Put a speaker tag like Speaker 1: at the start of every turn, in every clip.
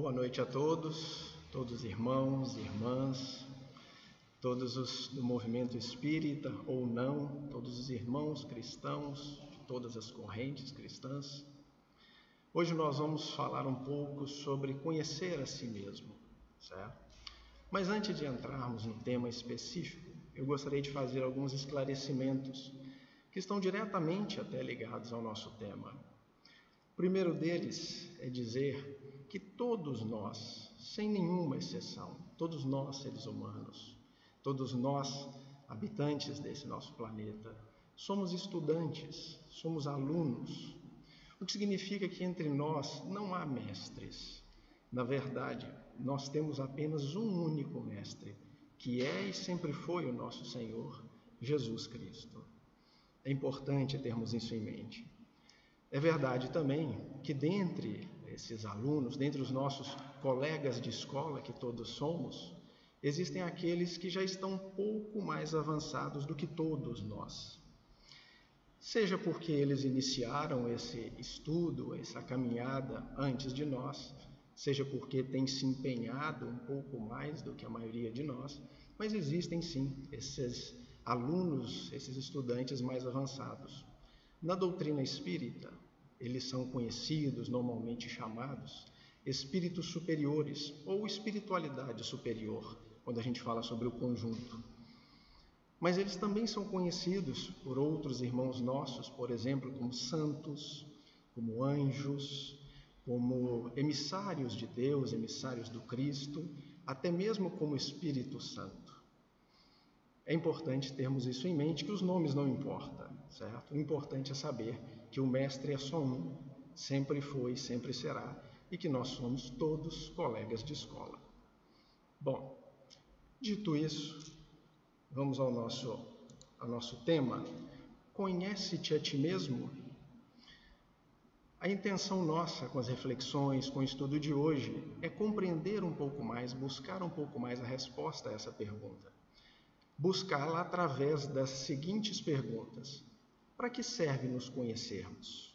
Speaker 1: Boa noite a todos, todos os irmãos irmãs, todos os do movimento espírita ou não, todos os irmãos cristãos de todas as correntes cristãs. Hoje nós vamos falar um pouco sobre conhecer a si mesmo, certo? Mas antes de entrarmos no tema específico, eu gostaria de fazer alguns esclarecimentos que estão diretamente até ligados ao nosso tema. O primeiro deles é dizer que todos nós, sem nenhuma exceção, todos nós seres humanos, todos nós habitantes desse nosso planeta, somos estudantes, somos alunos, o que significa que entre nós não há mestres. Na verdade, nós temos apenas um único mestre, que é e sempre foi o nosso Senhor, Jesus Cristo. É importante termos isso em mente. É verdade também que dentre esses alunos, dentre os nossos colegas de escola, que todos somos, existem aqueles que já estão um pouco mais avançados do que todos nós. Seja porque eles iniciaram esse estudo, essa caminhada antes de nós, seja porque têm se empenhado um pouco mais do que a maioria de nós, mas existem sim esses alunos, esses estudantes mais avançados. Na doutrina espírita, eles são conhecidos, normalmente chamados, espíritos superiores ou espiritualidade superior, quando a gente fala sobre o conjunto. Mas eles também são conhecidos por outros irmãos nossos, por exemplo, como santos, como anjos, como emissários de Deus, emissários do Cristo, até mesmo como Espírito Santo. É importante termos isso em mente, que os nomes não importam, certo? O importante é saber que o Mestre é só um, sempre foi, sempre será, e que nós somos todos colegas de escola. Bom, dito isso, vamos ao nosso, ao nosso tema. Conhece-te a ti mesmo? A intenção nossa com as reflexões, com o estudo de hoje, é compreender um pouco mais, buscar um pouco mais a resposta a essa pergunta. Buscá-la através das seguintes perguntas: Para que serve nos conhecermos?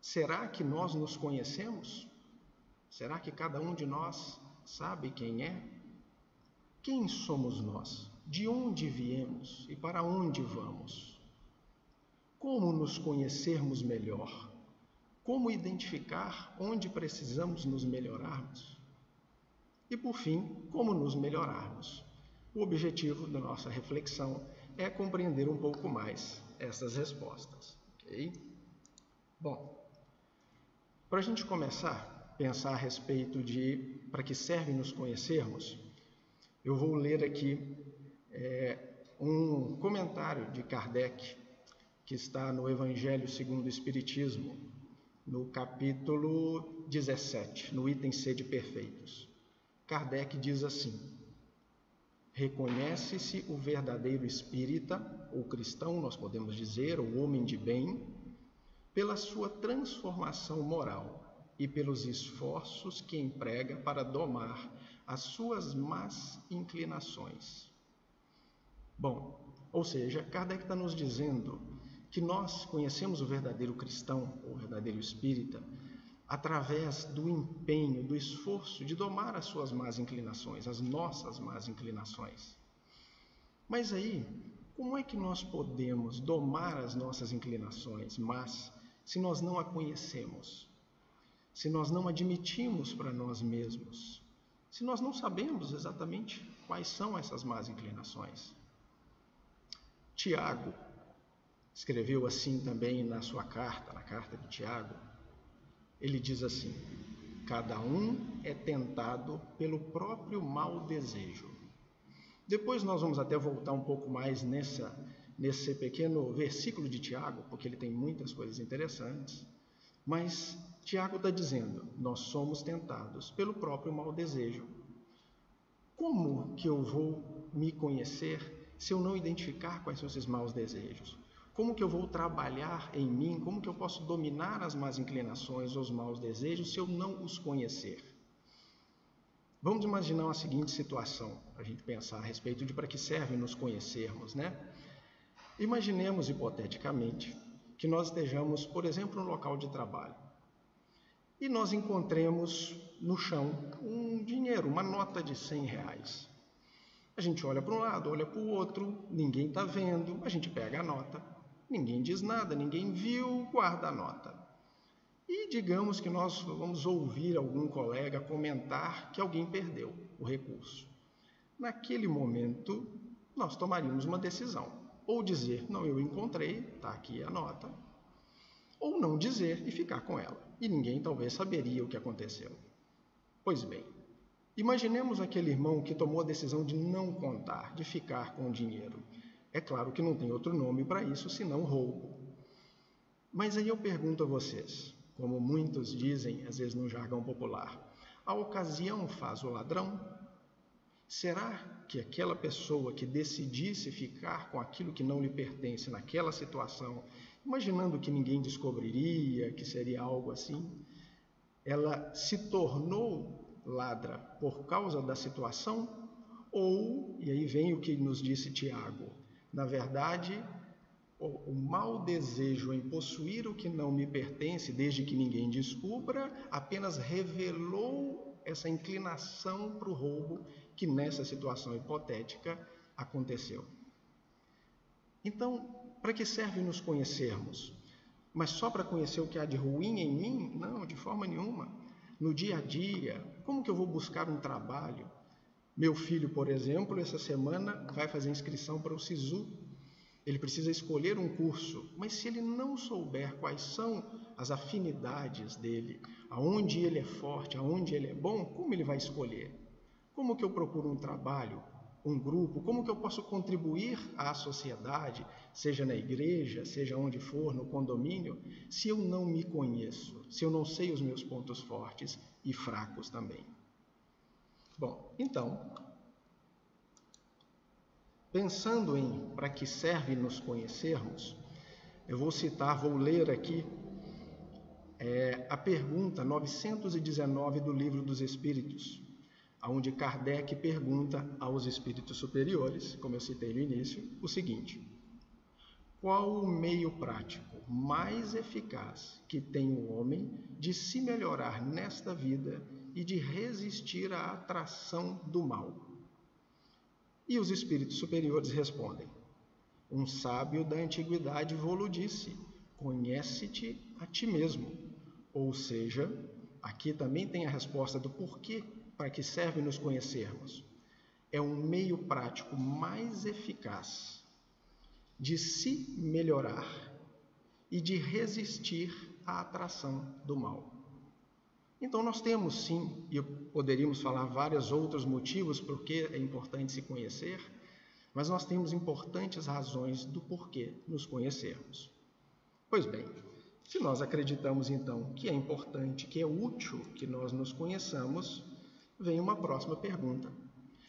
Speaker 1: Será que nós nos conhecemos? Será que cada um de nós sabe quem é? Quem somos nós? De onde viemos e para onde vamos? Como nos conhecermos melhor? Como identificar onde precisamos nos melhorarmos? E por fim, como nos melhorarmos? O objetivo da nossa reflexão é compreender um pouco mais essas respostas, ok? Bom, para a gente começar a pensar a respeito de para que serve nos conhecermos, eu vou ler aqui é, um comentário de Kardec que está no Evangelho segundo o Espiritismo, no capítulo 17, no item C de Perfeitos. Kardec diz assim: Reconhece-se o verdadeiro espírita, ou cristão, nós podemos dizer, ou homem de bem, pela sua transformação moral e pelos esforços que emprega para domar as suas más inclinações. Bom, ou seja, Kardec está nos dizendo que nós conhecemos o verdadeiro cristão, ou verdadeiro espírita, através do empenho, do esforço de domar as suas más inclinações, as nossas más inclinações. Mas aí, como é que nós podemos domar as nossas inclinações mas se nós não a conhecemos? Se nós não admitimos para nós mesmos? Se nós não sabemos exatamente quais são essas más inclinações? Tiago, escreveu assim também na sua carta, na carta de Tiago. Ele diz assim: Cada um é tentado pelo próprio mau desejo. Depois nós vamos até voltar um pouco mais nessa, nesse pequeno versículo de Tiago, porque ele tem muitas coisas interessantes. Mas Tiago está dizendo: nós somos tentados pelo próprio mau desejo. Como que eu vou me conhecer se eu não identificar quais são esses maus desejos? Como que eu vou trabalhar em mim? Como que eu posso dominar as más inclinações os maus desejos se eu não os conhecer? Vamos imaginar a seguinte situação, a gente pensar a respeito de para que serve nos conhecermos, né? Imaginemos hipoteticamente que nós estejamos, por exemplo, no local de trabalho. e nós encontremos no chão um dinheiro, uma nota de 100 reais. A gente olha para um lado, olha para o outro, ninguém está vendo, a gente pega a nota, ninguém diz nada, ninguém viu, guarda a nota. E digamos que nós vamos ouvir algum colega comentar que alguém perdeu o recurso. Naquele momento, nós tomaríamos uma decisão. Ou dizer, não, eu encontrei, está aqui a nota. Ou não dizer e ficar com ela. E ninguém talvez saberia o que aconteceu. Pois bem, imaginemos aquele irmão que tomou a decisão de não contar, de ficar com o dinheiro. É claro que não tem outro nome para isso senão roubo. Mas aí eu pergunto a vocês, como muitos dizem, às vezes no jargão popular, a ocasião faz o ladrão? Será que aquela pessoa que decidisse ficar com aquilo que não lhe pertence naquela situação, imaginando que ninguém descobriria, que seria algo assim, ela se tornou ladra por causa da situação? Ou, e aí vem o que nos disse Tiago, na verdade, o, mau desejo em possuir o que não me pertence, desde que ninguém descubra, apenas revelou essa inclinação para o roubo que nessa situação hipotética aconteceu. Então, para que serve nos conhecermos? Mas só para conhecer o que há de ruim em mim? Não, de forma nenhuma. No dia a dia, como que eu vou buscar um trabalho? Meu filho, por exemplo, essa semana vai fazer inscrição para o SISU. Ele precisa escolher um curso, mas se ele não souber quais são as afinidades dele, aonde ele é forte, aonde ele é bom, como ele vai escolher? Como que eu procuro um trabalho, um grupo? Como que eu posso contribuir à sociedade, seja na igreja, seja onde for, no condomínio, se eu não me conheço, se eu não sei os meus pontos fortes e fracos também? Bom, então, pensando em para que serve nos conhecermos, eu vou citar, vou ler aqui é, a pergunta 919 do Livro dos Espíritos, onde Kardec pergunta aos espíritos superiores, como eu citei no início, o seguinte: Qual o meio prático mais eficaz que tem o homem de se melhorar nesta vida e de resistir à atração do mal? E os espíritos superiores respondem: Um sábio da antiguidade vou disse: Conhece-te a ti mesmo. Ou seja, aqui também tem a resposta do porquê para que serve nos conhecermos. É um meio prático mais eficaz de se melhorar e de resistir à atração do mal. Então, nós temos sim, e poderíamos falar vários outros motivos por que é importante se conhecer, mas nós temos importantes razões do porquê nos conhecermos. Pois bem, se nós acreditamos então que é importante, que é útil que nós nos conheçamos, vem uma próxima pergunta: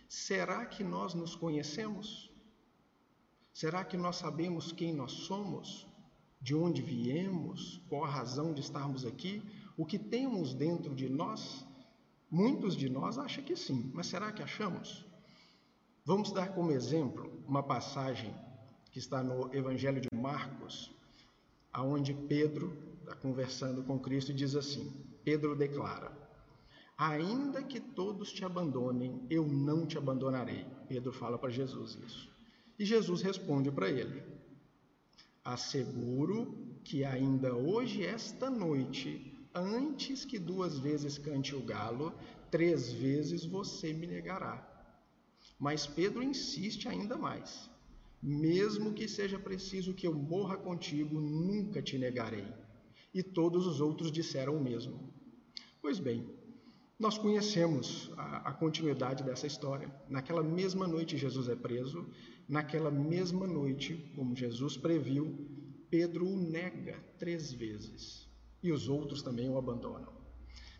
Speaker 1: será que nós nos conhecemos? Será que nós sabemos quem nós somos? De onde viemos? Qual a razão de estarmos aqui? O que temos dentro de nós? Muitos de nós acham que sim, mas será que achamos? Vamos dar como exemplo uma passagem que está no Evangelho de Marcos, aonde Pedro está conversando com Cristo e diz assim: Pedro declara: Ainda que todos te abandonem, eu não te abandonarei. Pedro fala para Jesus isso. E Jesus responde para ele: Asseguro que ainda hoje, esta noite, antes que duas vezes cante o galo, três vezes você me negará. Mas Pedro insiste ainda mais: Mesmo que seja preciso que eu morra contigo, nunca te negarei. E todos os outros disseram o mesmo. Pois bem, nós conhecemos a, a, continuidade dessa história. Naquela mesma noite, Jesus é preso. Naquela mesma noite, como Jesus previu, Pedro o nega três vezes e os outros também o abandonam.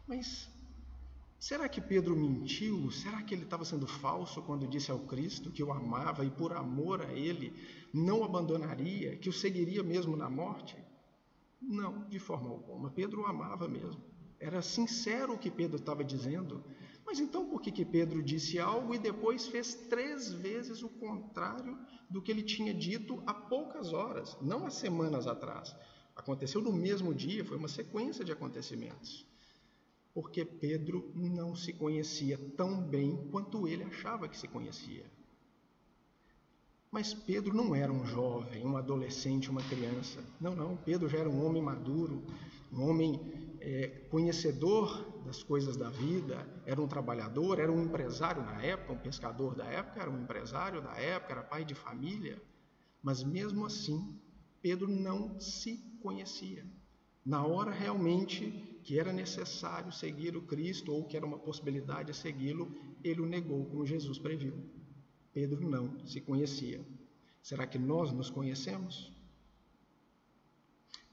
Speaker 1: Mas será que Pedro mentiu? Será que ele estava sendo falso quando disse ao Cristo que o amava e por amor a ele não abandonaria, que o seguiria mesmo na morte? Não, de forma alguma. Pedro o amava mesmo. Era sincero o que Pedro estava dizendo. Mas então por que, que Pedro disse algo e depois fez três vezes o contrário do que ele tinha dito há poucas horas, não há semanas atrás? Aconteceu no mesmo dia, foi uma sequência de acontecimentos. porque Pedro não se conhecia tão bem quanto ele achava que se conhecia. Mas Pedro não era um jovem, um adolescente, uma criança. Não, não. Pedro já era um homem maduro, um homem é, conhecedor das coisas da vida, era um trabalhador, era um empresário na época, um pescador da época, era um empresário da época, era pai de família. Mas mesmo assim, Pedro não se conhecia. Na hora realmente que era necessário seguir o Cristo ou que era uma possibilidade de segui-lo, ele o negou, como Jesus previu. Pedro não se conhecia. Será que nós nos conhecemos?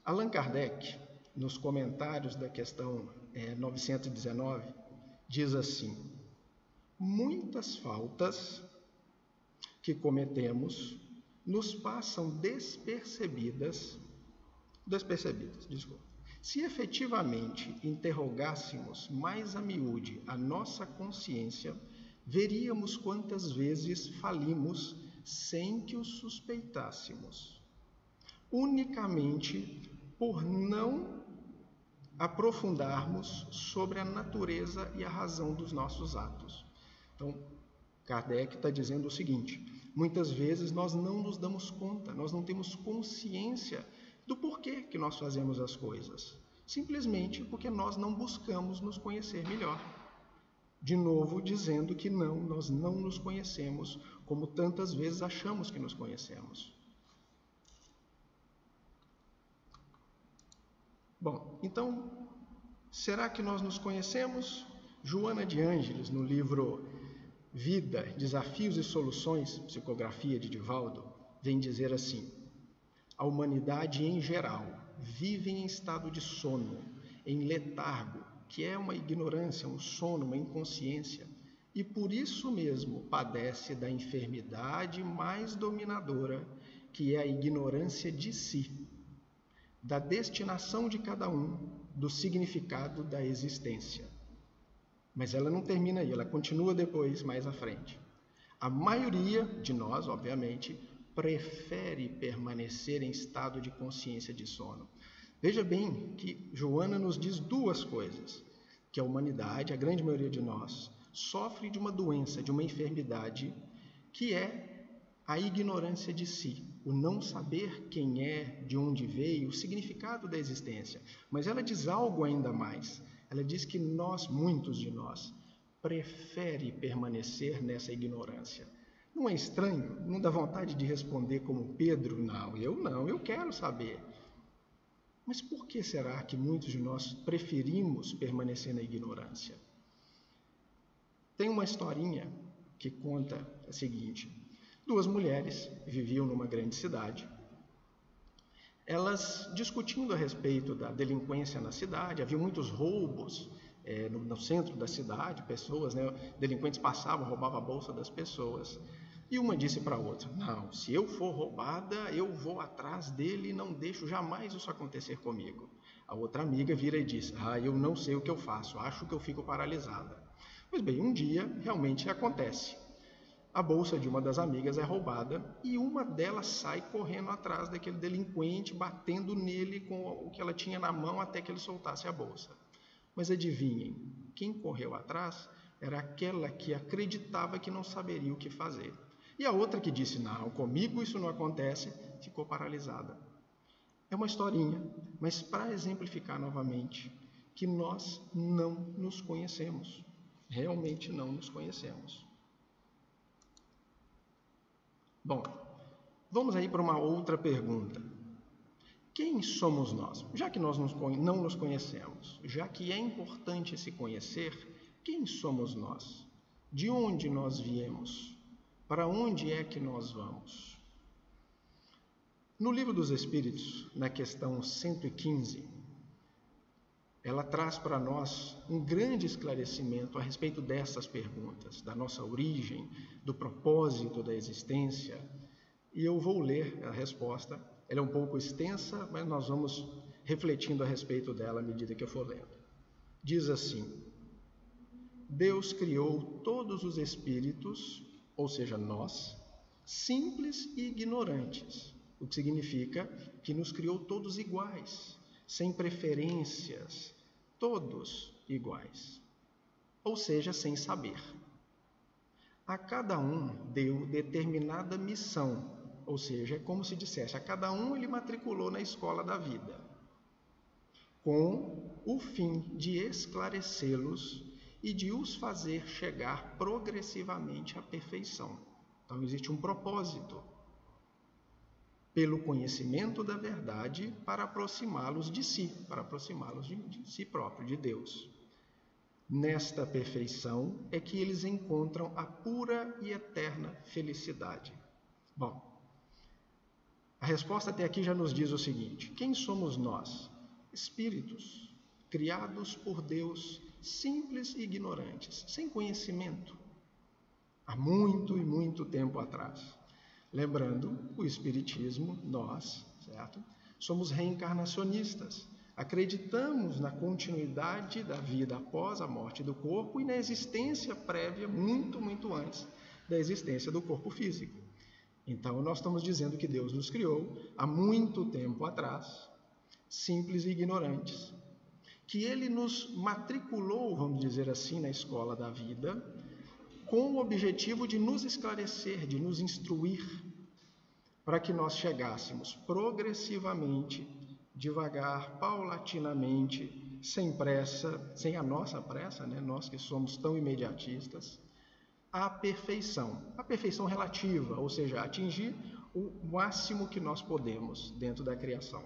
Speaker 1: Allan Kardec, nos comentários da questão é, 919, diz assim: muitas faltas que cometemos nos passam despercebidas, despercebidas, desculpa. Se efetivamente interrogássemos mais a miúde a nossa consciência, veríamos quantas vezes falimos sem que o suspeitássemos, unicamente por não aprofundarmos sobre a natureza e a razão dos nossos atos. Então, Kardec está dizendo o seguinte: muitas vezes nós não nos damos conta, nós não temos consciência do porquê que nós fazemos as coisas, simplesmente porque nós não buscamos nos conhecer melhor. De novo, dizendo que não, nós não nos conhecemos como tantas vezes achamos que nos conhecemos. Bom, então, será que nós nos conhecemos? Joana de Ângeles, no livro Vida, Desafios e Soluções, psicografia de Divaldo, vem dizer assim: a humanidade em geral vive em estado de sono, em letargo, que é uma ignorância, um sono, uma inconsciência, e por isso mesmo padece da enfermidade mais dominadora, que é a ignorância de si, da destinação de cada um, do significado da existência. Mas ela não termina aí, ela continua depois, mais à frente. A maioria de nós, obviamente, prefere permanecer em estado de consciência de sono. Veja bem que Joana nos diz duas coisas: que a humanidade, a grande maioria de nós, sofre de uma doença, de uma enfermidade, que é a ignorância de si, o não saber quem é, de onde veio, o significado da existência. Mas ela diz algo ainda mais. Ela diz que nós, muitos de nós, prefere permanecer nessa ignorância. Não é estranho? Não dá vontade de responder como Pedro? Não, eu não, eu quero saber. Mas por que será que muitos de nós preferimos permanecer na ignorância? Tem uma historinha que conta a seguinte: duas mulheres viviam numa grande cidade. Elas discutindo a respeito da delinquência na cidade, havia muitos roubos é, no, no, centro da cidade, pessoas, né, delinquentes passavam, roubavam a bolsa das pessoas. E uma disse para a outra: Não, se eu for roubada, eu vou atrás dele e não deixo jamais isso acontecer comigo. A outra amiga vira e diz: Ah, eu não sei o que eu faço, acho que eu fico paralisada. Pois bem, um dia realmente acontece. A bolsa de uma das amigas é roubada e uma delas sai correndo atrás daquele delinquente, batendo nele com o que ela tinha na mão até que ele soltasse a bolsa. Mas adivinhem, quem correu atrás era aquela que acreditava que não saberia o que fazer. E a outra que disse: Não, comigo isso não acontece, ficou paralisada. É uma historinha, mas para exemplificar novamente que nós não nos conhecemos. Realmente não nos conhecemos. Bom, vamos aí para uma outra pergunta. Quem somos nós? Já que nós não nos conhecemos, já que é importante se conhecer, quem somos nós? De onde nós viemos? Para onde é que nós vamos? No Livro dos Espíritos, na questão 115, ela traz para nós um grande esclarecimento a respeito dessas perguntas, da nossa origem, do propósito da existência. E eu vou ler a resposta. Ela é um pouco extensa, mas nós vamos refletindo a respeito dela à medida que eu for lendo. Diz assim: Deus criou todos os espíritos ou seja, nós, simples e ignorantes, o que significa que nos criou todos iguais, sem preferências, todos iguais, ou seja, sem saber. A cada um deu determinada missão, ou seja, é como se dissesse, a cada um ele matriculou na escola da vida, com o fim de esclarecê-los e de os fazer chegar progressivamente à perfeição. Então, existe um propósito pelo conhecimento da verdade para aproximá-los de si, para aproximá-los de, de, si próprio, de Deus. Nesta perfeição é que eles encontram a pura e eterna felicidade. Bom, a resposta até aqui já nos diz o seguinte: quem somos nós? Espíritos, criados por Deus, simples e ignorantes, sem conhecimento, há muito e muito tempo atrás. Lembrando, o Espiritismo, nós, certo? Somos reencarnacionistas. Acreditamos na continuidade da vida após a morte do corpo e na existência prévia, muito, muito antes da existência do corpo físico. Então, nós estamos dizendo que Deus nos criou há muito tempo atrás, simples e ignorantes. Que Ele nos matriculou, vamos dizer assim, na escola da vida, com o objetivo de nos esclarecer, de nos instruir, para que nós chegássemos progressivamente, devagar, paulatinamente, sem pressa, sem a nossa pressa, né? nós que somos tão imediatistas, à perfeição, a perfeição relativa, ou seja, atingir o máximo que nós podemos dentro da criação,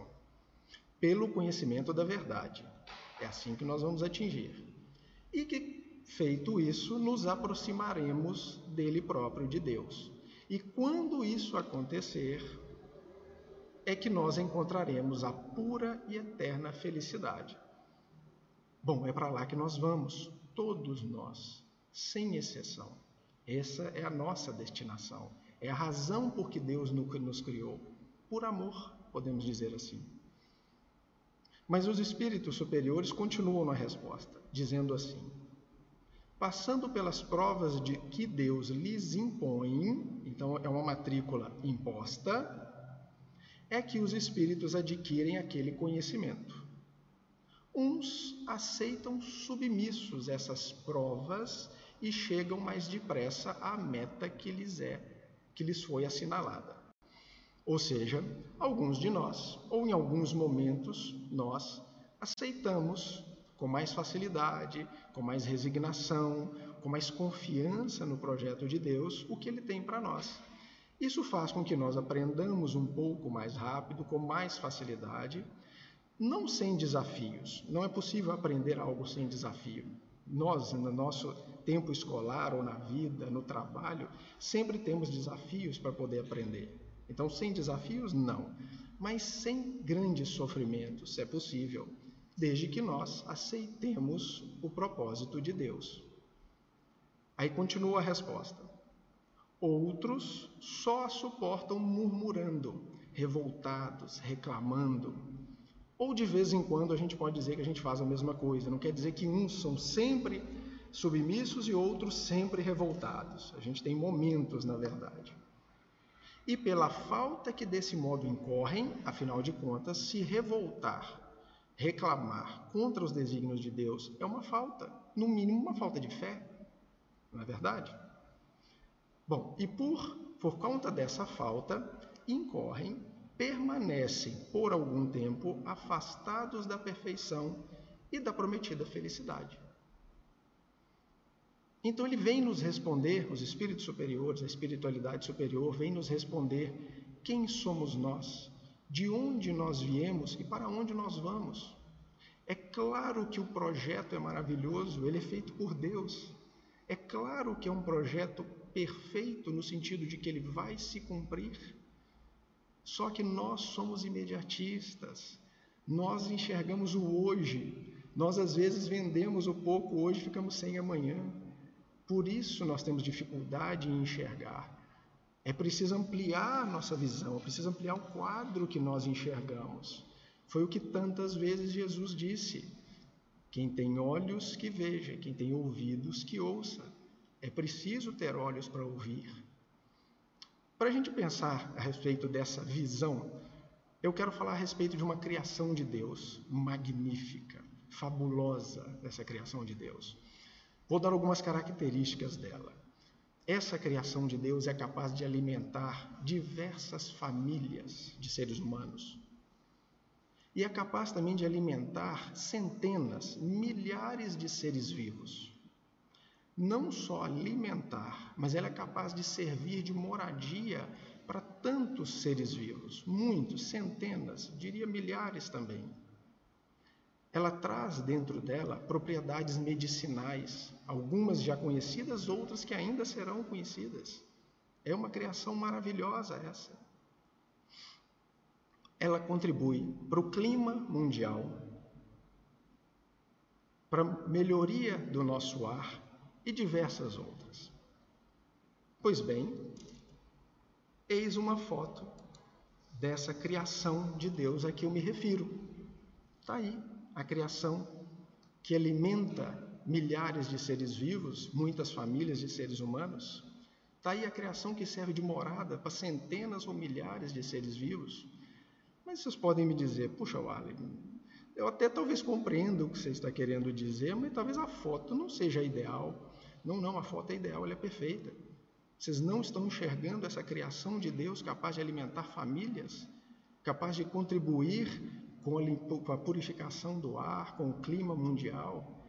Speaker 1: pelo conhecimento da verdade. É assim que nós vamos atingir. E que Feito isso, nos aproximaremos dele próprio, de Deus. E quando isso acontecer, é que nós encontraremos a pura e eterna felicidade. Bom, é para lá que nós vamos, todos nós, sem exceção. Essa é a nossa destinação, é a razão por que Deus nos criou, por amor, podemos dizer assim. Mas os espíritos superiores continuam na resposta, dizendo assim: passando pelas provas de que Deus lhes impõe, então é uma matrícula imposta, é que os espíritos adquirem aquele conhecimento. Uns aceitam submissos essas provas e chegam mais depressa à meta que lhes é, que lhes foi assinalada. Ou seja, alguns de nós, ou em alguns momentos, nós aceitamos com mais facilidade, com mais resignação, com mais confiança no projeto de Deus, o que ele tem para nós. Isso faz com que nós aprendamos um pouco mais rápido, com mais facilidade, não sem desafios. Não é possível aprender algo sem desafio. Nós, no nosso tempo escolar ou na vida, no trabalho, sempre temos desafios para poder aprender. Então, sem desafios, não. Mas sem grandes sofrimentos, é possível desde que nós aceitemos o propósito de Deus. Aí continua a resposta. Outros só suportam murmurando, revoltados, reclamando. Ou de vez em quando a gente pode dizer que a gente faz a mesma coisa. Não quer dizer que uns são sempre submissos e outros sempre revoltados. A gente tem momentos, na verdade. E pela falta que desse modo incorrem, afinal de contas, se revoltar reclamar contra os desígnios de Deus é uma falta, no mínimo uma falta de fé, não é verdade? Bom, e por, por conta dessa falta, incorrem, permanecem por algum tempo afastados da perfeição e da prometida felicidade. Então ele vem nos responder, os espíritos superiores, a espiritualidade superior, vem nos responder quem somos nós, de onde nós viemos e para onde nós vamos. É claro que o projeto é maravilhoso, ele é feito por Deus. É claro que é um projeto perfeito no sentido de que ele vai se cumprir. Só que nós somos imediatistas. Nós enxergamos o hoje. Nós às vezes vendemos o pouco hoje, ficamos sem amanhã. Por isso nós temos dificuldade em enxergar. É preciso ampliar nossa visão, é preciso ampliar o quadro que nós enxergamos. Foi o que tantas vezes Jesus disse: quem tem olhos que veja, quem tem ouvidos que ouça. É preciso ter olhos para ouvir. Para a gente pensar a respeito dessa visão, eu quero falar a respeito de uma criação de Deus magnífica, fabulosa dessa criação de Deus. Vou dar algumas características dela. Essa criação de Deus é capaz de alimentar diversas famílias de seres humanos. E é capaz também de alimentar centenas, milhares de seres vivos. Não só alimentar, mas ela é capaz de servir de moradia para tantos seres vivos, muitos, centenas, diria milhares também. Ela traz dentro dela propriedades medicinais, algumas já conhecidas, outras que ainda serão conhecidas. É uma criação maravilhosa essa. Ela contribui para o clima mundial, para a melhoria do nosso ar e diversas outras. Pois bem, eis uma foto dessa criação de Deus a que eu me refiro. Está aí, a criação que alimenta milhares de seres vivos, muitas famílias de seres humanos. Está aí a criação que serve de morada para centenas ou milhares de seres vivos. Mas vocês podem me dizer, puxa, Wally, eu até talvez compreendo o que você está querendo dizer, mas talvez a foto não seja ideal. Não, não, a foto é ideal, ela é perfeita. Vocês não estão enxergando essa criação de Deus capaz de alimentar famílias, capaz de contribuir com a, purificação do ar, com o clima mundial,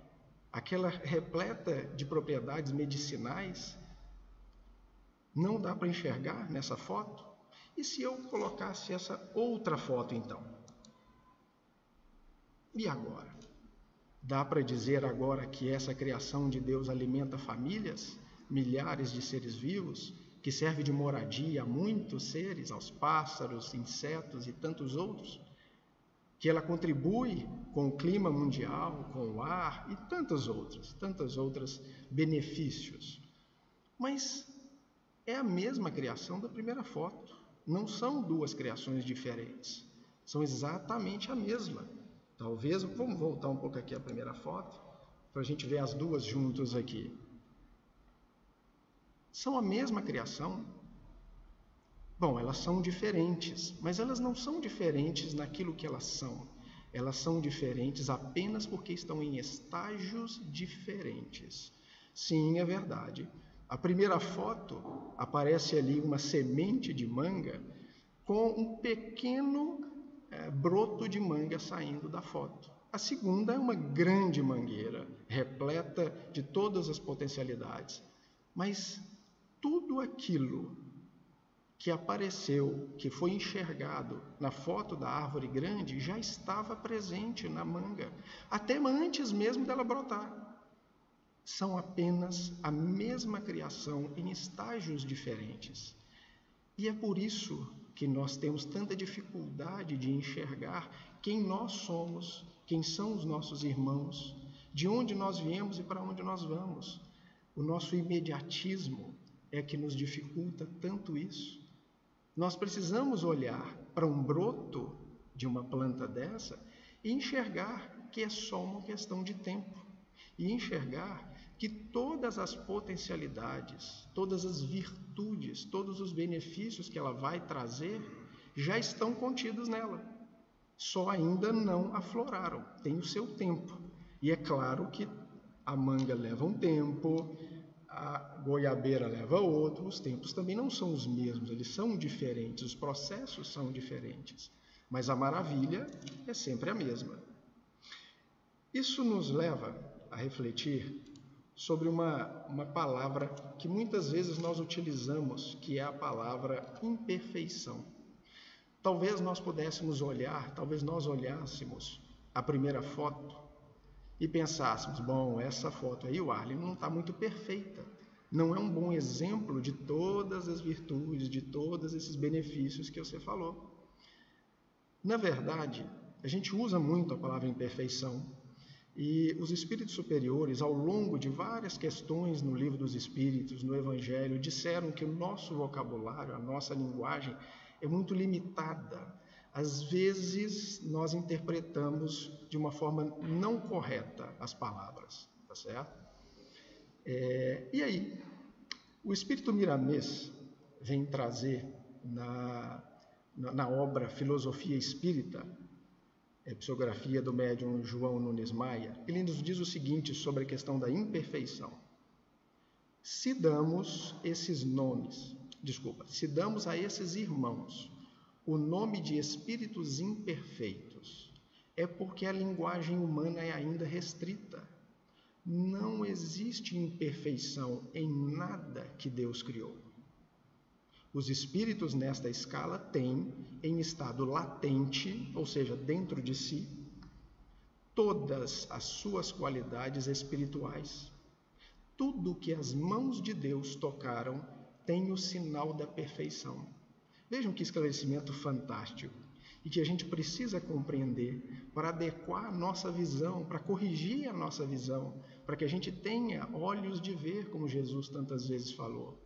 Speaker 1: aquela repleta de propriedades medicinais, não dá para enxergar nessa foto? E se eu colocasse essa outra foto então? E agora? Dá para dizer agora que essa criação de Deus alimenta famílias, milhares de seres vivos, que serve de moradia a muitos seres, aos pássaros, insetos e tantos outros? que ela contribui com o clima mundial, com o ar e tantas outras, tantas outras benefícios. Mas é a mesma criação da primeira foto. Não são duas criações diferentes. São exatamente a mesma. Talvez, vamos voltar um pouco aqui à primeira foto, para a gente ver as duas juntas aqui. São a mesma criação, Bom, elas são diferentes, mas elas não são diferentes naquilo que elas são. Elas são diferentes apenas porque estão em estágios diferentes. Sim, é verdade. A primeira foto aparece ali uma semente de manga com um pequeno é, broto de manga saindo da foto. A segunda é uma grande mangueira, repleta de todas as potencialidades. Mas tudo aquilo que apareceu, que foi enxergado na foto da árvore grande, já estava presente na manga, até antes mesmo dela brotar. São apenas a mesma criação em estágios diferentes. E é por isso que nós temos tanta dificuldade de enxergar quem nós somos, quem são os nossos irmãos, de onde nós viemos e para onde nós vamos. O nosso imediatismo é que nos dificulta tanto isso. Nós precisamos olhar para um broto de uma planta dessa e enxergar que é só uma questão de tempo. E enxergar que todas as potencialidades, todas as virtudes, todos os benefícios que ela vai trazer já estão contidos nela. Só ainda não afloraram, tem o seu tempo. E é claro que a manga leva um tempo, a goiabeira leva outro, os tempos também não são os mesmos, eles são diferentes, os processos são diferentes, mas a maravilha é sempre a mesma. Isso nos leva a refletir sobre uma, uma palavra que muitas vezes nós utilizamos, que é a palavra imperfeição. Talvez nós pudéssemos olhar, talvez nós olhássemos a primeira foto e pensássemos, bom, essa foto aí, o Arlen, não está muito perfeita. Não é um bom exemplo de todas as virtudes, de todos esses benefícios que você falou. Na verdade, a gente usa muito a palavra imperfeição e os espíritos superiores, ao longo de várias questões no livro dos espíritos, no evangelho, disseram que o nosso vocabulário, a nossa linguagem é muito limitada às vezes nós interpretamos de uma forma não correta as palavras, tá certo? É, e aí, o Espírito Miramês vem trazer na, na, na obra Filosofia Espírita psicografia do médium João Nunes Maia, ele nos diz o seguinte sobre a questão da imperfeição. Se damos esses nomes, desculpa, se damos a esses irmãos o nome de espíritos imperfeitos, é porque a linguagem humana é ainda restrita. Não existe imperfeição em nada que Deus criou. Os espíritos nesta escala têm, em estado latente, ou seja, dentro de si, todas as suas qualidades espirituais. Tudo que as mãos de Deus tocaram tem o sinal da perfeição. Vejam que esclarecimento fantástico e que a gente precisa compreender para adequar a nossa visão, para corrigir a nossa visão, para que a gente tenha olhos de ver, como Jesus tantas vezes falou.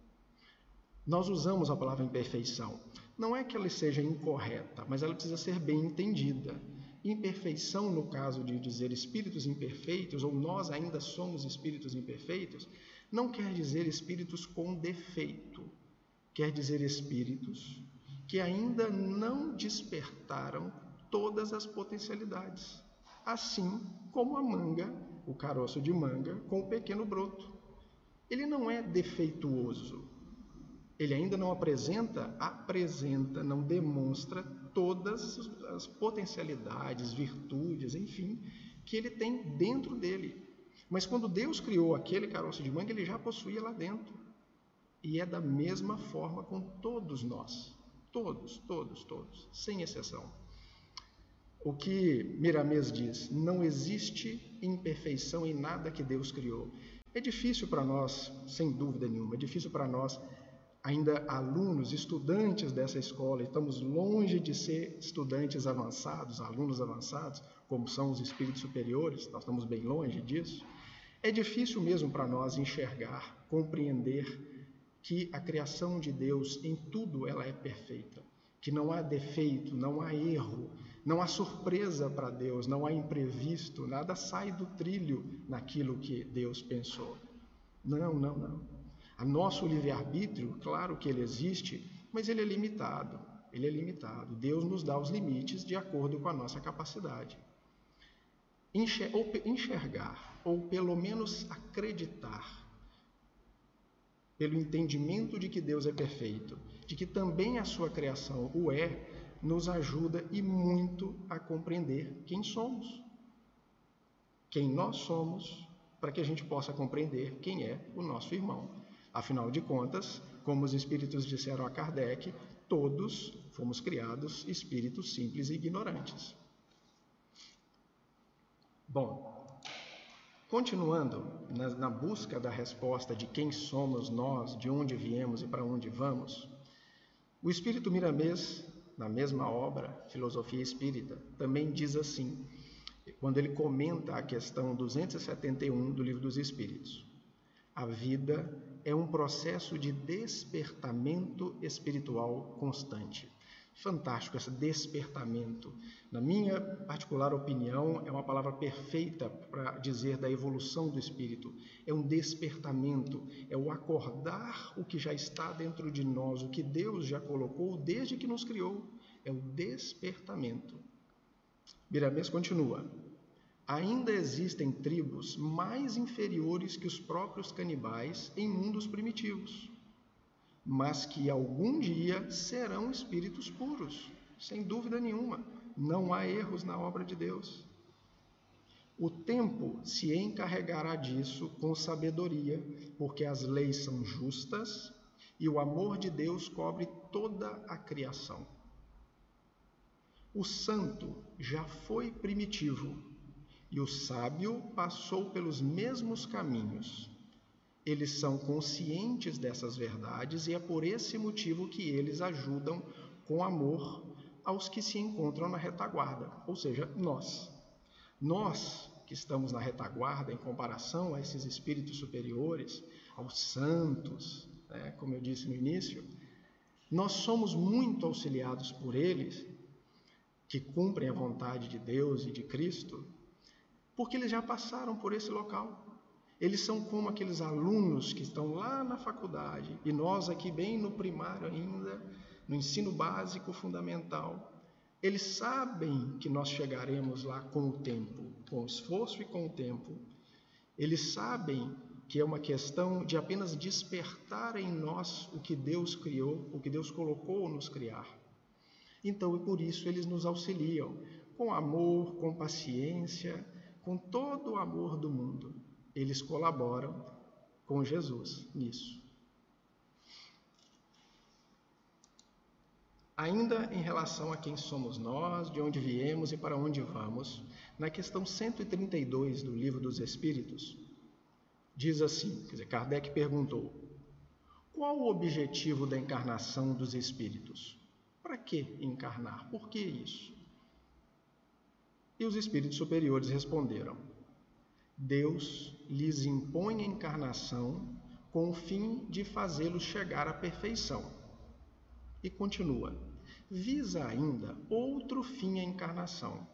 Speaker 1: Nós usamos a palavra imperfeição. Não é que ela seja incorreta, mas ela precisa ser bem entendida. Imperfeição, no caso de dizer espíritos imperfeitos, ou nós ainda somos espíritos imperfeitos, não quer dizer espíritos com defeito. Quer dizer espíritos que ainda não despertaram todas as potencialidades. Assim como a manga, o caroço de manga, com o pequeno broto. Ele não é defeituoso, ele ainda não apresenta, apresenta, não demonstra todas as potencialidades, virtudes, enfim, que ele tem dentro dele. Mas quando Deus criou aquele caroço de manga, ele já possuía lá dentro. E é da mesma forma com todos nós. Todos, todos, todos, sem exceção. O que Miramês diz, não existe imperfeição em nada que Deus criou. É difícil para nós, sem dúvida nenhuma, é difícil para nós ainda alunos, estudantes dessa escola, estamos longe de ser estudantes avançados, alunos avançados, como são os espíritos superiores, nós estamos bem longe disso. É difícil mesmo para nós enxergar, compreender que a criação de Deus em tudo ela é perfeita, que não há defeito, não há erro, não há surpresa para Deus, não há imprevisto, nada sai do trilho naquilo que Deus pensou. Não, não, não. A nosso livre-arbítrio, claro que ele existe, mas ele é limitado. Ele é limitado. Deus nos dá os limites de acordo com a nossa capacidade. Enxergar, ou pelo menos acreditar, pelo entendimento de que Deus é perfeito, de que também a sua criação o é, nos ajuda e muito a compreender quem somos, quem nós somos, para que a gente possa compreender quem é o nosso irmão. Afinal de contas, como os espíritos disseram a Kardec, todos fomos criados espíritos simples e ignorantes. Bom, continuando na, na, busca da resposta de quem somos nós, de onde viemos e para onde vamos, o espírito Miramês, na mesma obra, Filosofia Espírita, também diz assim, quando ele comenta a questão 271 do Livro dos Espíritos: A vida é um processo de despertamento espiritual constante. Fantástico esse despertamento. Na minha particular opinião, é uma palavra perfeita para dizer da evolução do espírito. É um despertamento, é o acordar o que já está dentro de nós, o que Deus já colocou desde que nos criou. É o despertamento. Miramês continua: ainda existem tribos mais inferiores que os próprios canibais em mundos primitivos, mas que algum dia serão espíritos puros, sem dúvida nenhuma. Não há erros na obra de Deus. O tempo se encarregará disso com sabedoria, porque as leis são justas e o amor de Deus cobre toda a criação. O santo já foi primitivo e o sábio passou pelos mesmos caminhos. Eles são conscientes dessas verdades e é por esse motivo que eles ajudam com amor aos que se encontram na retaguarda, ou seja, nós. Nós que estamos na retaguarda, em comparação a esses espíritos superiores, aos santos, né, como eu disse no início, nós somos muito auxiliados por eles, que cumprem a vontade de Deus e de Cristo, porque eles já passaram por esse local. Eles são como aqueles alunos que estão lá na faculdade e nós aqui bem no primário ainda, no ensino básico fundamental, Eles sabem que nós chegaremos lá com o tempo, com o esforço e com o tempo. Eles sabem que é uma questão de apenas despertar em nós o que Deus criou, o que Deus colocou nos criar. Então, e por isso eles nos auxiliam com amor, com paciência, com todo o amor do mundo. Eles colaboram com Jesus nisso. Ainda em relação a quem somos nós, de onde viemos e para onde vamos, na questão 132 do Livro dos Espíritos, diz assim: quer dizer, Kardec perguntou: qual o objetivo da encarnação dos espíritos? Para que encarnar? Por que isso? E os espíritos superiores responderam: Deus lhes impõe a encarnação com o fim de fazê-los chegar à perfeição. E continua: visa ainda outro fim à encarnação,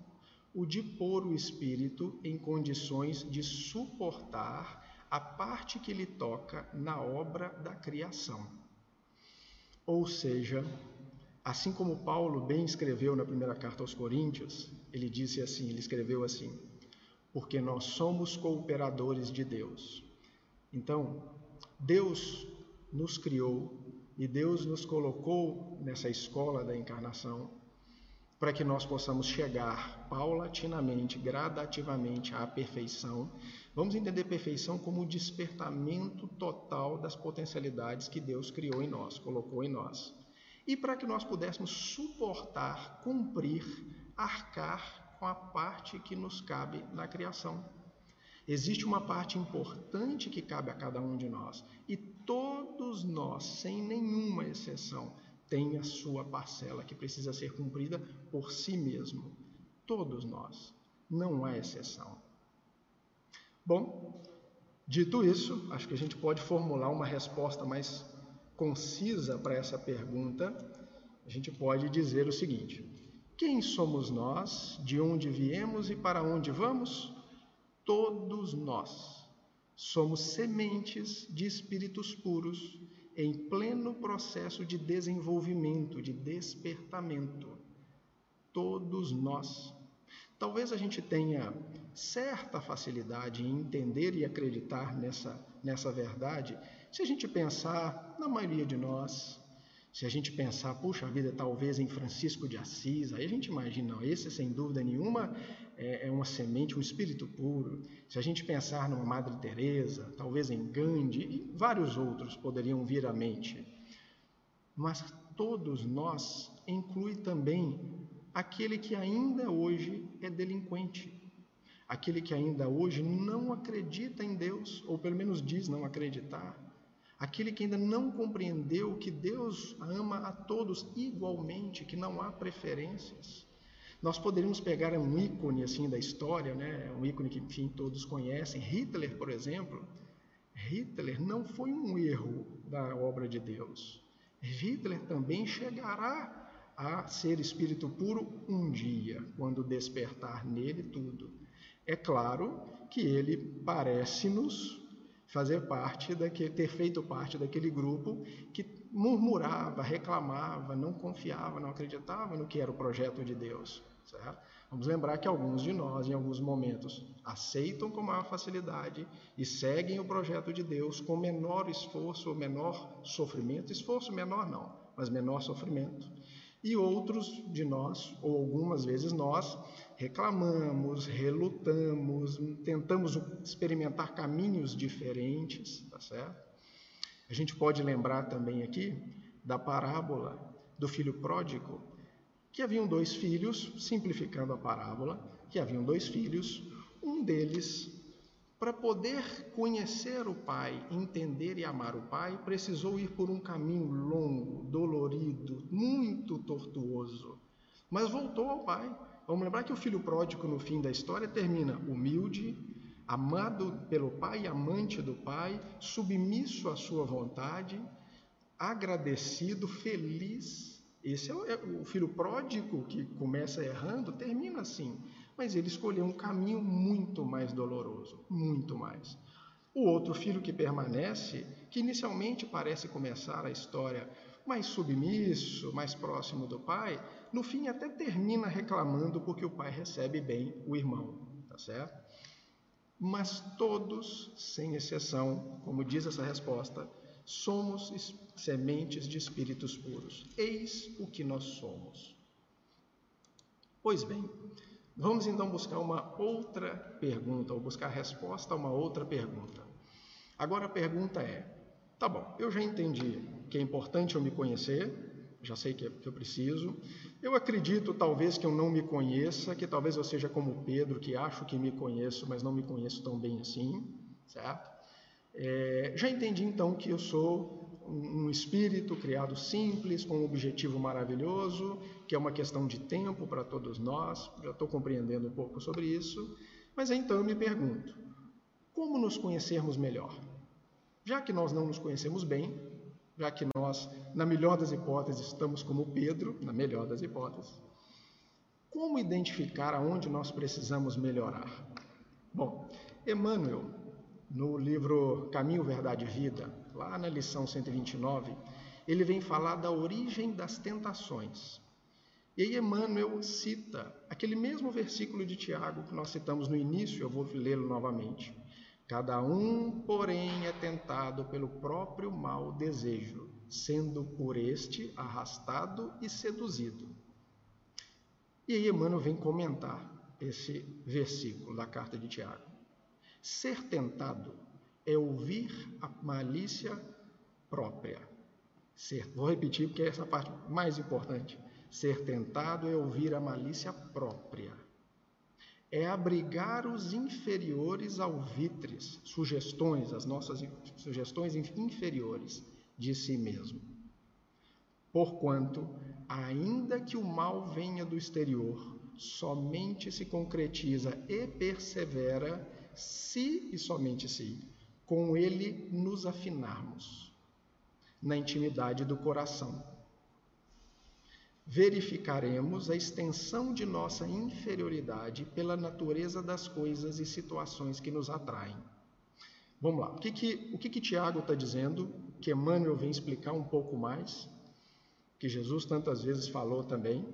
Speaker 1: o de pôr o espírito em condições de suportar a parte que lhe toca na obra da criação. Ou seja, assim como Paulo bem escreveu na primeira carta aos Coríntios, ele disse assim, ele escreveu assim: porque nós somos cooperadores de Deus. Então, Deus nos criou e Deus nos colocou nessa escola da encarnação para que nós possamos chegar paulatinamente, gradativamente à perfeição. Vamos entender perfeição como o despertamento total das potencialidades que Deus criou em nós, colocou em nós. E para que nós pudéssemos suportar, cumprir, arcar com a parte que nos cabe na criação. Existe uma parte importante que cabe a cada um de nós, e todos nós, sem nenhuma exceção, tem a sua parcela que precisa ser cumprida por si mesmo. Todos nós, não há exceção. Bom, dito isso, acho que a gente pode formular uma resposta mais concisa para essa pergunta. A gente pode dizer o seguinte: quem somos nós, de onde viemos e para onde vamos? Todos nós somos sementes de espíritos puros em pleno processo de desenvolvimento, de despertamento. Todos nós. Talvez a gente tenha certa facilidade em entender e acreditar nessa, nessa verdade se a gente pensar na maioria de nós, se a gente pensar, puxa vida, talvez em Francisco de Assis, aí a gente imagina, não, esse sem dúvida nenhuma é, é, uma semente, um espírito puro. Se a gente pensar numa Madre Teresa, talvez em Gandhi e vários outros poderiam vir à mente. Mas todos nós inclui também aquele que ainda hoje é delinquente, aquele que ainda hoje não acredita em Deus, ou pelo menos diz não acreditar aquele que ainda não compreendeu que Deus ama a todos igualmente, que não há preferências. Nós poderíamos pegar um ícone assim da história, né? um ícone que enfim todos conhecem, Hitler, por exemplo. Hitler não foi um erro da obra de Deus. Hitler também chegará a ser espírito puro um dia, quando despertar nele tudo. É claro que ele parece-nos fazer parte daquele, ter feito parte daquele grupo que murmurava, reclamava, não confiava, não acreditava no que era o projeto de Deus. Certo? Vamos lembrar que alguns de nós, em alguns momentos, aceitam com maior facilidade e seguem o projeto de Deus com menor esforço ou menor sofrimento. Esforço menor não, mas menor sofrimento. E outros de nós, ou algumas vezes nós, reclamamos, relutamos, tentamos experimentar caminhos diferentes, tá certo? A gente pode lembrar também aqui da parábola do filho pródigo, que haviam dois filhos, simplificando a parábola, que haviam dois filhos, um deles, para poder conhecer o pai, entender e amar o pai, precisou ir por um caminho longo, dolorido, muito tortuoso, mas voltou ao pai Vamos lembrar que o filho pródigo, no fim da história, termina humilde, amado pelo pai, amante do pai, submisso à sua vontade, agradecido, feliz. Esse é, é o filho pródigo que começa errando, termina assim. Mas ele escolheu um caminho muito mais doloroso, muito mais. O outro filho que permanece, que inicialmente parece começar a história mais submisso, mais próximo do pai, no fim até termina reclamando porque o pai recebe bem o irmão, tá certo? Mas todos, sem exceção, como diz essa resposta, somos sementes de espíritos puros. Eis o que nós somos. Pois bem, vamos então buscar uma outra pergunta, ou buscar resposta a uma outra pergunta. Agora a pergunta é: tá bom, eu já entendi que é importante eu me conhecer, já sei que, eu preciso. Eu acredito, talvez, que eu não me conheça, que talvez eu seja como Pedro, que acho que me conheço, mas não me conheço tão bem assim, certo? É, já entendi, então, que eu sou um espírito criado simples, com um objetivo maravilhoso, que é uma questão de tempo para todos nós, já estou compreendendo um pouco sobre isso, mas então eu me pergunto: como nos conhecermos melhor? Já que nós não nos conhecemos bem, já que nós, na melhor das hipóteses, estamos como Pedro, na melhor das hipóteses, como identificar aonde nós precisamos melhorar? Bom, Emmanuel, no livro Caminho, Verdade e Vida, lá na lição 129, ele vem falar da origem das tentações. E aí Emmanuel cita aquele mesmo versículo de Tiago que nós citamos no início, eu vou lê-lo novamente. Cada um, porém, é tentado pelo próprio mau desejo, sendo por este arrastado e seduzido. E aí Emmanuel vem comentar esse versículo da carta de Tiago. Ser tentado é ouvir a malícia própria. Ser, vou repetir porque é essa parte mais importante. Ser tentado é ouvir a malícia própria é abrigar os inferiores alvitres, sugestões, as nossas sugestões inferiores de si mesmo. Porquanto, ainda que o mal venha do exterior, somente se concretiza e persevera se e somente se com ele nos afinarmos na intimidade do coração verificaremos a extensão de nossa inferioridade pela natureza das coisas e situações que nos atraem. Vamos lá, o que, que, o que, que Tiago está dizendo, que Emmanuel vem explicar um pouco mais, que Jesus tantas vezes falou também.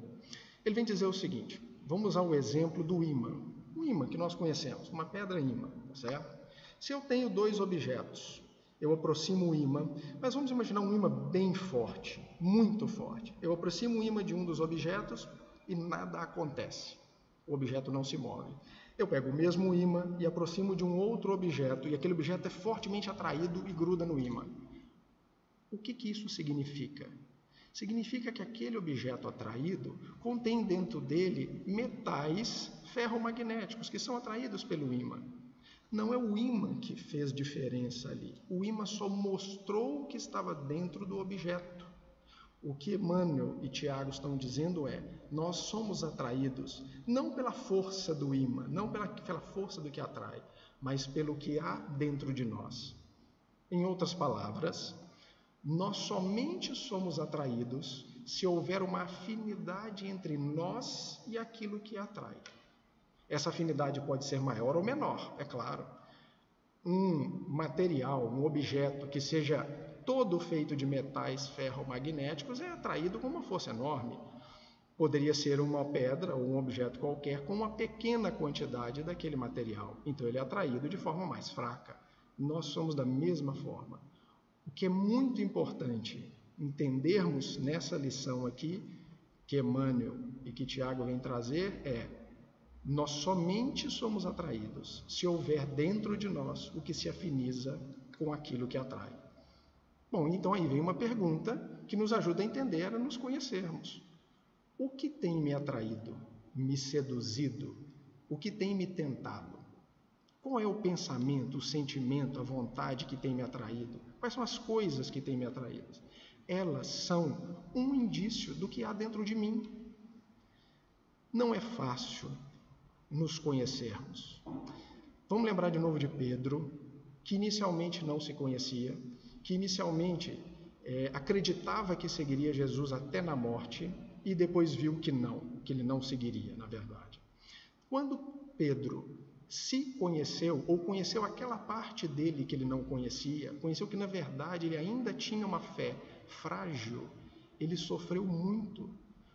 Speaker 1: Ele vem dizer o seguinte: vamos usar o exemplo do ímã. O ímã que nós conhecemos, uma pedra ímã, certo? Se eu tenho dois objetos, eu aproximo o ímã, mas vamos imaginar um ímã bem forte, muito forte. Eu aproximo o ímã de um dos objetos e nada acontece. O objeto não se move. Eu pego o mesmo ímã e aproximo de um outro objeto e aquele objeto é fortemente atraído e gruda no ímã. O que, que isso significa? Significa que aquele objeto atraído contém dentro dele metais ferromagnéticos que são atraídos pelo ímã. Não é o imã que fez diferença ali. O imã só mostrou o que estava dentro do objeto. O que Emmanuel e Tiago estão dizendo é: nós somos atraídos não pela força do imã, não pela, pela força do que atrai, mas pelo que há dentro de nós. Em outras palavras, nós somente somos atraídos se houver uma afinidade entre nós e aquilo que atrai. Essa afinidade pode ser maior ou menor, é claro. Um material, um objeto que seja todo feito de metais ferromagnéticos é atraído com uma força enorme. Poderia ser uma pedra ou um objeto qualquer com uma pequena quantidade daquele material. Então ele é atraído de forma mais fraca. Nós somos da mesma forma. O que é muito importante entendermos nessa lição aqui, que Emmanuel e que Tiago vem trazer, é nós somente somos atraídos se houver dentro de nós o que se afiniza com aquilo que atrai. Bom, então aí vem uma pergunta que nos ajuda a entender, a nos conhecermos. O que tem me atraído, me seduzido? O que tem me tentado? Qual é o pensamento, o sentimento, a vontade que tem me atraído? Quais são as coisas que têm me atraído? Elas são um indício do que há dentro de mim. Não é fácil nos conhecermos. Vamos lembrar de novo de Pedro, que inicialmente não se conhecia, que inicialmente é, acreditava que seguiria Jesus até na morte e depois viu que não, que ele não seguiria, na verdade. Quando Pedro se conheceu, ou conheceu aquela parte dele que ele não conhecia, conheceu que na verdade ele ainda tinha uma fé frágil, ele sofreu muito,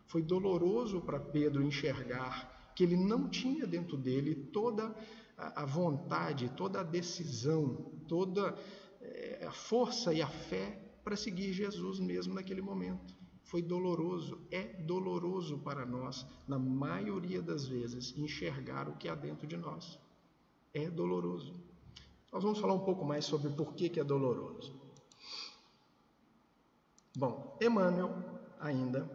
Speaker 1: Foi doloroso para Pedro enxergar que ele não tinha dentro dele toda a vontade, toda a decisão, toda eh, a força e a fé para seguir Jesus mesmo naquele momento. Foi doloroso, é doloroso para nós, na maioria das vezes, enxergar o que há dentro de nós. É doloroso. Nós vamos falar um pouco mais sobre por que, que é doloroso. Bom, Emmanuel, ainda,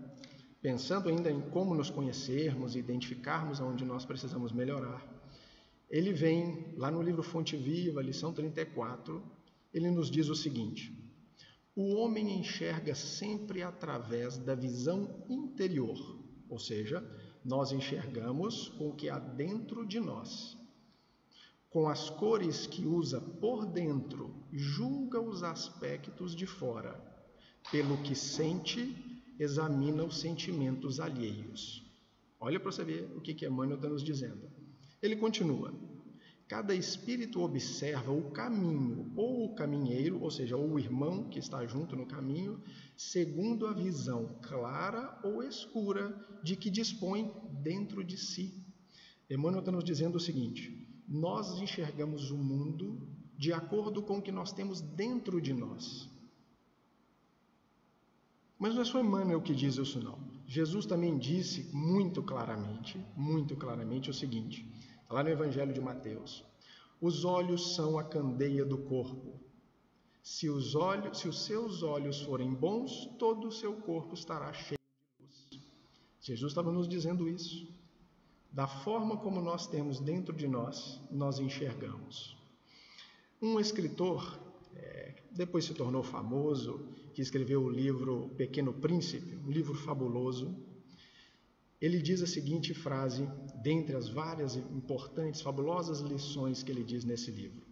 Speaker 1: pensando ainda em como nos conhecermos e identificarmos aonde nós precisamos melhorar, ele vem lá no livro Fonte Viva, lição 34, ele nos diz o seguinte: o homem enxerga sempre através da visão interior, ou seja, nós enxergamos com o que há dentro de nós. Com as cores que usa por dentro, julga os aspectos de fora. Pelo que sente, examina os sentimentos alheios. Olha para ver o que, Emmanuel está nos dizendo. Ele continua: Cada espírito observa o caminho ou o caminheiro, ou seja, o irmão que está junto no caminho, segundo a visão clara ou escura de que dispõe dentro de si. Emmanuel está nos dizendo o seguinte: nós enxergamos o mundo de acordo com o que nós temos dentro de nós. Mas não é só Emmanuel que diz isso, não. Jesus também disse muito claramente, muito claramente o seguinte: lá no Evangelho de Mateus. Os olhos são a candeia do corpo. Se os, olhos, se os seus olhos forem bons, todo o seu corpo estará cheio de luz. Jesus estava nos dizendo isso. Da forma como nós temos dentro de nós, nós enxergamos. Um escritor, é, depois se tornou famoso, que escreveu o livro Pequeno Príncipe, um livro fabuloso, ele diz a seguinte frase, dentre as várias importantes, fabulosas lições que ele diz nesse livro: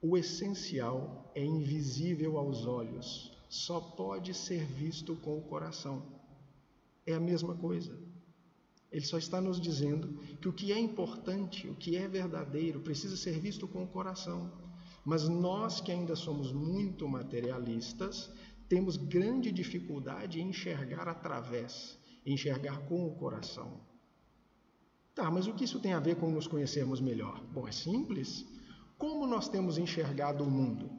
Speaker 1: O essencial é invisível aos olhos, só pode ser visto com o coração. É a mesma coisa. Ele só está nos dizendo que o que é importante, o que é verdadeiro, precisa ser visto com o coração. Mas nós que ainda somos muito materialistas, temos grande dificuldade em enxergar através enxergar com o coração. Tá, mas o que isso tem a ver com nos conhecermos melhor? Bom, é simples. Como nós temos enxergado o mundo?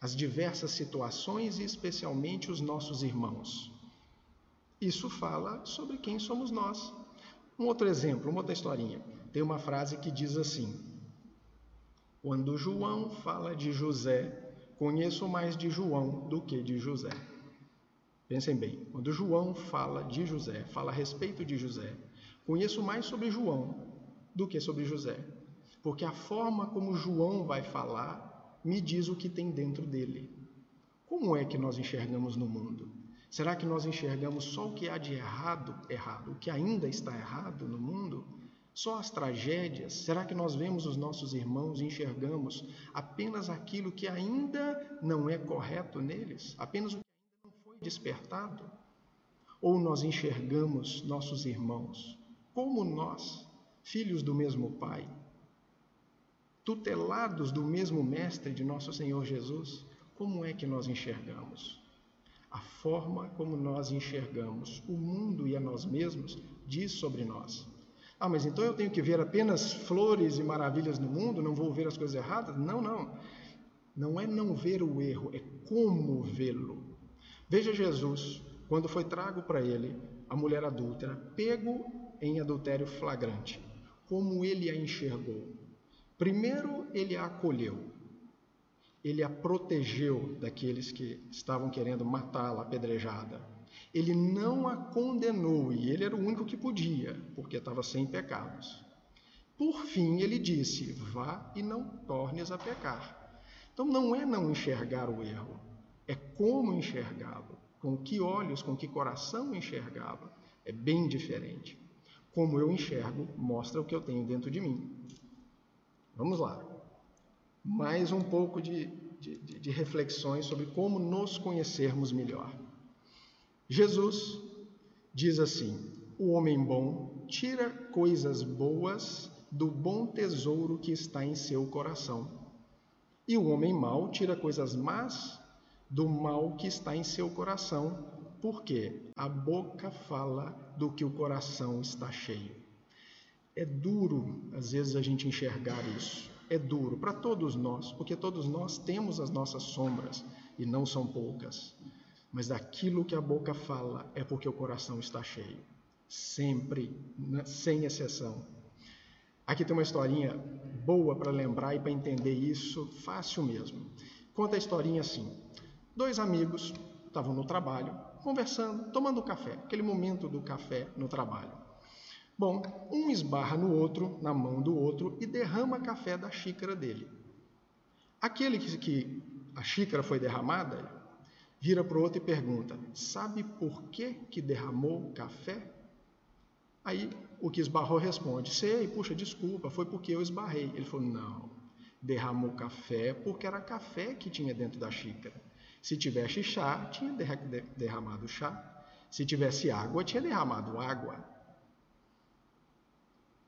Speaker 1: As diversas situações e especialmente os nossos irmãos. Isso fala sobre quem somos nós. Um outro exemplo, uma outra historinha. Tem uma frase que diz assim: Quando João fala de José, conheço mais de João do que de José. Pensem bem, quando João fala de José, fala a respeito de José, conheço mais sobre João do que sobre José, porque a forma como João vai falar me diz o que tem dentro dele. Como é que nós enxergamos no mundo? Será que nós enxergamos só o que há de errado, errado, o que ainda está errado no mundo? Só as tragédias? Será que nós vemos os nossos irmãos e enxergamos apenas aquilo que ainda não é correto neles? Apenas o despertado? Ou nós enxergamos nossos irmãos como nós, filhos do mesmo Pai, tutelados do mesmo Mestre de nosso Senhor Jesus? Como é que nós enxergamos? A forma como nós enxergamos o mundo e a nós mesmos diz sobre nós. Ah, mas então eu tenho que ver apenas flores e maravilhas no mundo, não vou ver as coisas erradas? Não, não. Não é não ver o erro, é como vê-lo. Veja Jesus, quando foi trago para ele a mulher adúltera, pego em adultério flagrante, como ele a enxergou. Primeiro, ele a acolheu, ele a protegeu daqueles que estavam querendo matá-la apedrejada. Ele não a condenou, e ele era o único que podia, porque estava sem pecados. Por fim, ele disse: Vá e não tornes a pecar. Então, não é não enxergar o erro, é como enxergá-lo, com que olhos, com que coração enxergá-lo. É bem diferente. Como eu enxergo mostra o que eu tenho dentro de mim. Vamos lá. Mais um pouco de, de, de reflexões sobre como nos conhecermos melhor. Jesus diz assim: O homem bom tira coisas boas do bom tesouro que está em seu coração. E o homem mau tira coisas más do mal que está em seu coração, Porque a boca fala do que o coração está cheio. É duro, às vezes, a gente enxergar isso. É duro para todos nós, porque todos nós temos as nossas sombras e não são poucas. Mas aquilo que a boca fala é porque o coração está cheio. Sempre, né, sem exceção. Aqui tem uma historinha boa para lembrar e para entender isso fácil mesmo. Conta a historinha assim: dois amigos estavam no trabalho, conversando, tomando café, aquele momento do café no trabalho. Bom, um esbarra no outro, na mão do outro, e derrama café da xícara dele. Aquele que, que a xícara foi derramada, vira para o outro e pergunta: Sabe por que, que derramou café? Aí o que esbarrou responde: Sei, puxa, desculpa, foi porque eu esbarrei. Ele falou: Não, derramou café porque era café que tinha dentro da xícara. Se tivesse chá, tinha derramado chá. Se tivesse água, tinha derramado água.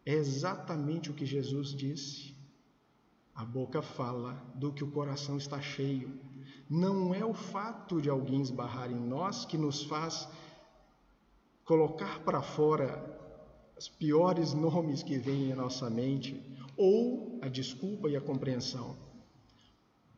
Speaker 1: É exatamente o que Jesus disse. A boca fala do que o coração está cheio. Não é o fato de alguém esbarrar em nós que nos faz colocar para fora os piores nomes que vêm à nossa mente, ou a desculpa e a compreensão.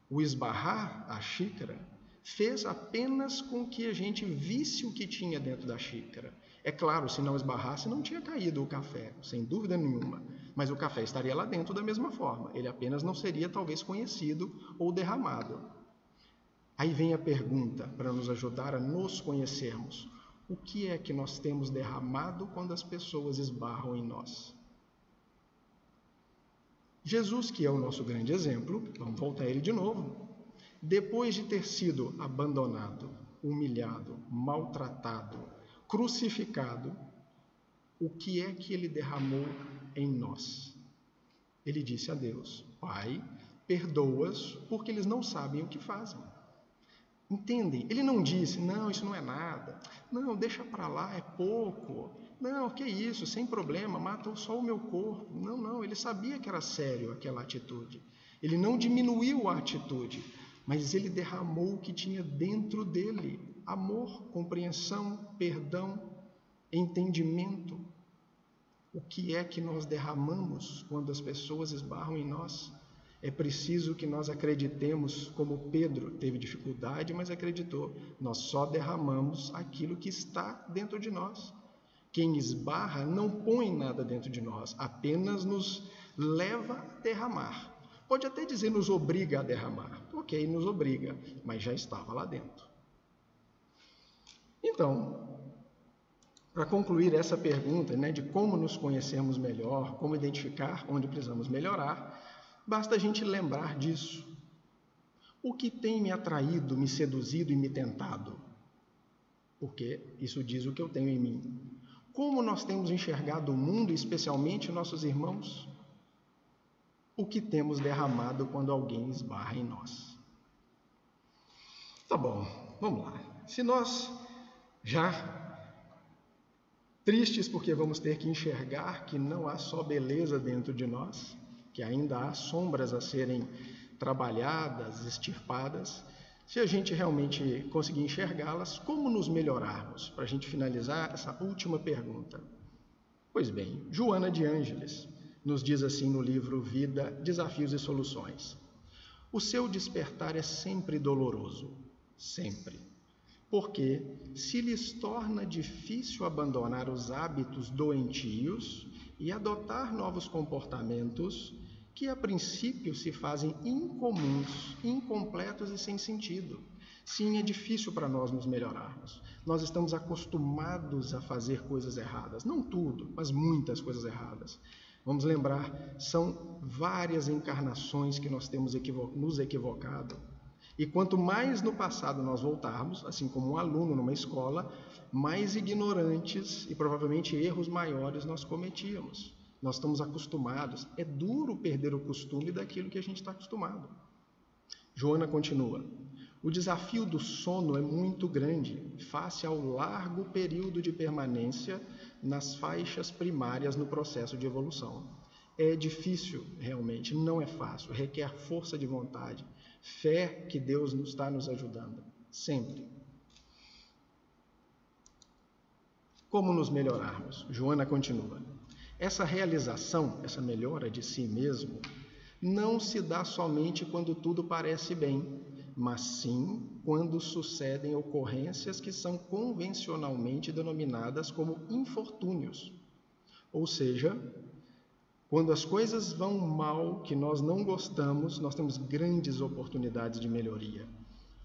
Speaker 1: O esbarrar a xícara fez apenas com que a gente visse o que tinha dentro da xícara. É claro, se não esbarrasse, não tinha caído o café, sem dúvida nenhuma. Mas o café estaria lá dentro da mesma forma. Ele apenas não seria talvez conhecido ou derramado. Aí vem a pergunta para nos ajudar a nos conhecermos: o que é que nós temos derramado quando as pessoas esbarram em nós? Jesus, que é o nosso grande exemplo, vamos voltar a ele de novo, depois de ter sido abandonado, humilhado, maltratado, crucificado, o que é que ele derramou em nós? Ele disse a Deus: Pai, perdoa-os porque eles não sabem o que fazem. Entendem? Ele não disse, não, isso não é nada. Não, deixa para lá, é pouco. Não, que isso, sem problema, mata só o meu corpo. Não, não, ele sabia que era sério aquela atitude. Ele não diminuiu a atitude, mas ele derramou o que tinha dentro dele: amor, compreensão, perdão, entendimento. O que é que nós derramamos quando as pessoas esbarram em nós? É preciso que nós acreditemos, como Pedro teve dificuldade, mas acreditou. Nós só derramamos aquilo que está dentro de nós. Quem esbarra não põe nada dentro de nós, apenas nos leva a derramar. Pode até dizer nos obriga a derramar. Ok, nos obriga, mas já estava lá dentro. Então, para concluir essa pergunta né, de como nos conhecemos melhor, como identificar onde precisamos melhorar, Basta a gente lembrar disso. O que tem me atraído, me seduzido e me tentado? Porque isso diz o que eu tenho em mim. Como nós temos enxergado o mundo, especialmente nossos irmãos? O que temos derramado quando alguém esbarra em nós? Tá bom, vamos lá. Se nós já tristes porque vamos ter que enxergar que não há só beleza dentro de nós, que ainda há sombras a serem trabalhadas, extirpadas, se a gente realmente conseguir enxergá-las, como nos melhorarmos? Para a gente finalizar essa última pergunta. Pois bem, Joana de Ângeles nos diz assim no livro Vida, Desafios e Soluções: O seu despertar é sempre doloroso, sempre. Porque se lhes torna difícil abandonar os hábitos doentios e adotar novos comportamentos, que a princípio se fazem incomuns, incompletos e sem sentido. Sim, é difícil para nós nos melhorarmos. Nós estamos acostumados a fazer coisas erradas, não tudo, mas muitas coisas erradas. Vamos lembrar, são várias encarnações que nós temos equivo nos equivocado. E quanto mais no passado nós voltarmos, assim como um aluno numa escola, mais ignorantes e provavelmente erros maiores nós cometíamos. Nós estamos acostumados. É duro perder o costume daquilo que a gente está acostumado. Joana continua. O desafio do sono é muito grande, face ao largo período de permanência nas faixas primárias no processo de evolução. É difícil, realmente, não é fácil, requer força de vontade, fé que Deus está nos ajudando, sempre. Como nos melhorarmos? Joana continua. Essa realização, essa melhora de si mesmo, não se dá somente quando tudo parece bem, mas sim quando sucedem ocorrências que são convencionalmente denominadas como infortúnios. Ou seja, quando as coisas vão mal, que nós não gostamos, nós temos grandes oportunidades de melhoria.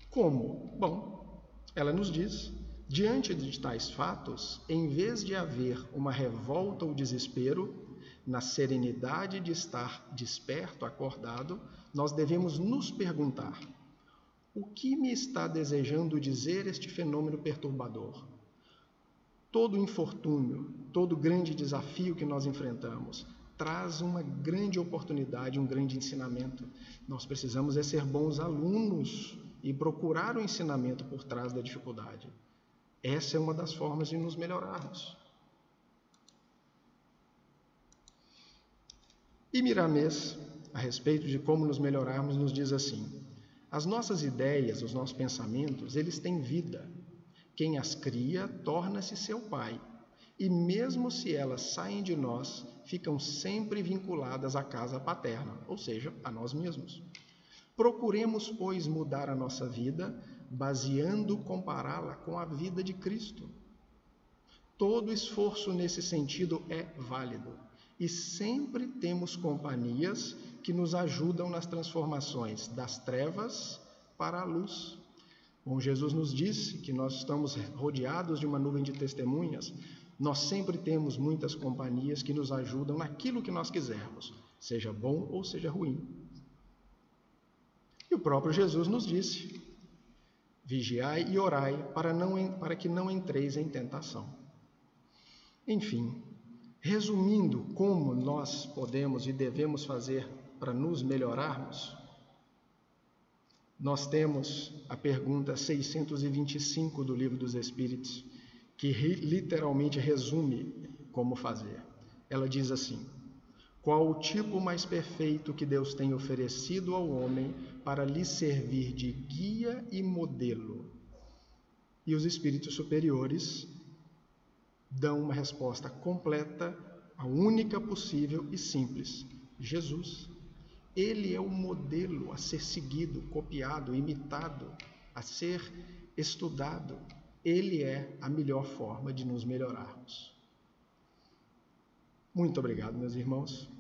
Speaker 1: Como? Bom, ela nos diz: diante de tais fatos, em vez de haver uma revolta ou desespero, na serenidade de estar desperto, acordado, nós devemos nos perguntar: o que me está desejando dizer este fenômeno perturbador? Todo infortúnio, todo grande desafio que nós enfrentamos traz uma grande oportunidade, um grande ensinamento. Nós precisamos é ser bons alunos e procurar o ensinamento por trás da dificuldade. Essa é uma das formas de nos melhorarmos. E Miramês, a respeito de como nos melhorarmos, nos diz assim: as nossas ideias, os nossos pensamentos, eles têm vida. Quem as cria torna-se seu pai. E mesmo se elas saem de nós, ficam sempre vinculadas à casa paterna, ou seja, a nós mesmos. Procuremos, pois, mudar a nossa vida, baseando compará-la com a vida de Cristo. Todo esforço nesse sentido é válido e sempre temos companhias que nos ajudam nas transformações das trevas para a luz. Bom, Jesus nos disse que nós estamos rodeados de uma nuvem de testemunhas. Nós sempre temos muitas companhias que nos ajudam naquilo que nós quisermos, seja bom ou seja ruim. E o próprio Jesus nos disse: Vigiai e orai para, não, para que não entreis em tentação. Enfim, Resumindo, como nós podemos e devemos fazer para nos melhorarmos, nós temos a pergunta 625 do Livro dos Espíritos, que literalmente resume como fazer. Ela diz assim: Qual o tipo mais perfeito que Deus tem oferecido ao homem para lhe servir de guia e modelo? E os espíritos superiores dão uma resposta completa, a única possível e simples: Jesus. Ele é o modelo a ser seguido, copiado, imitado, a ser estudado. Ele é a melhor forma de nos melhorarmos. Muito obrigado, meus irmãos.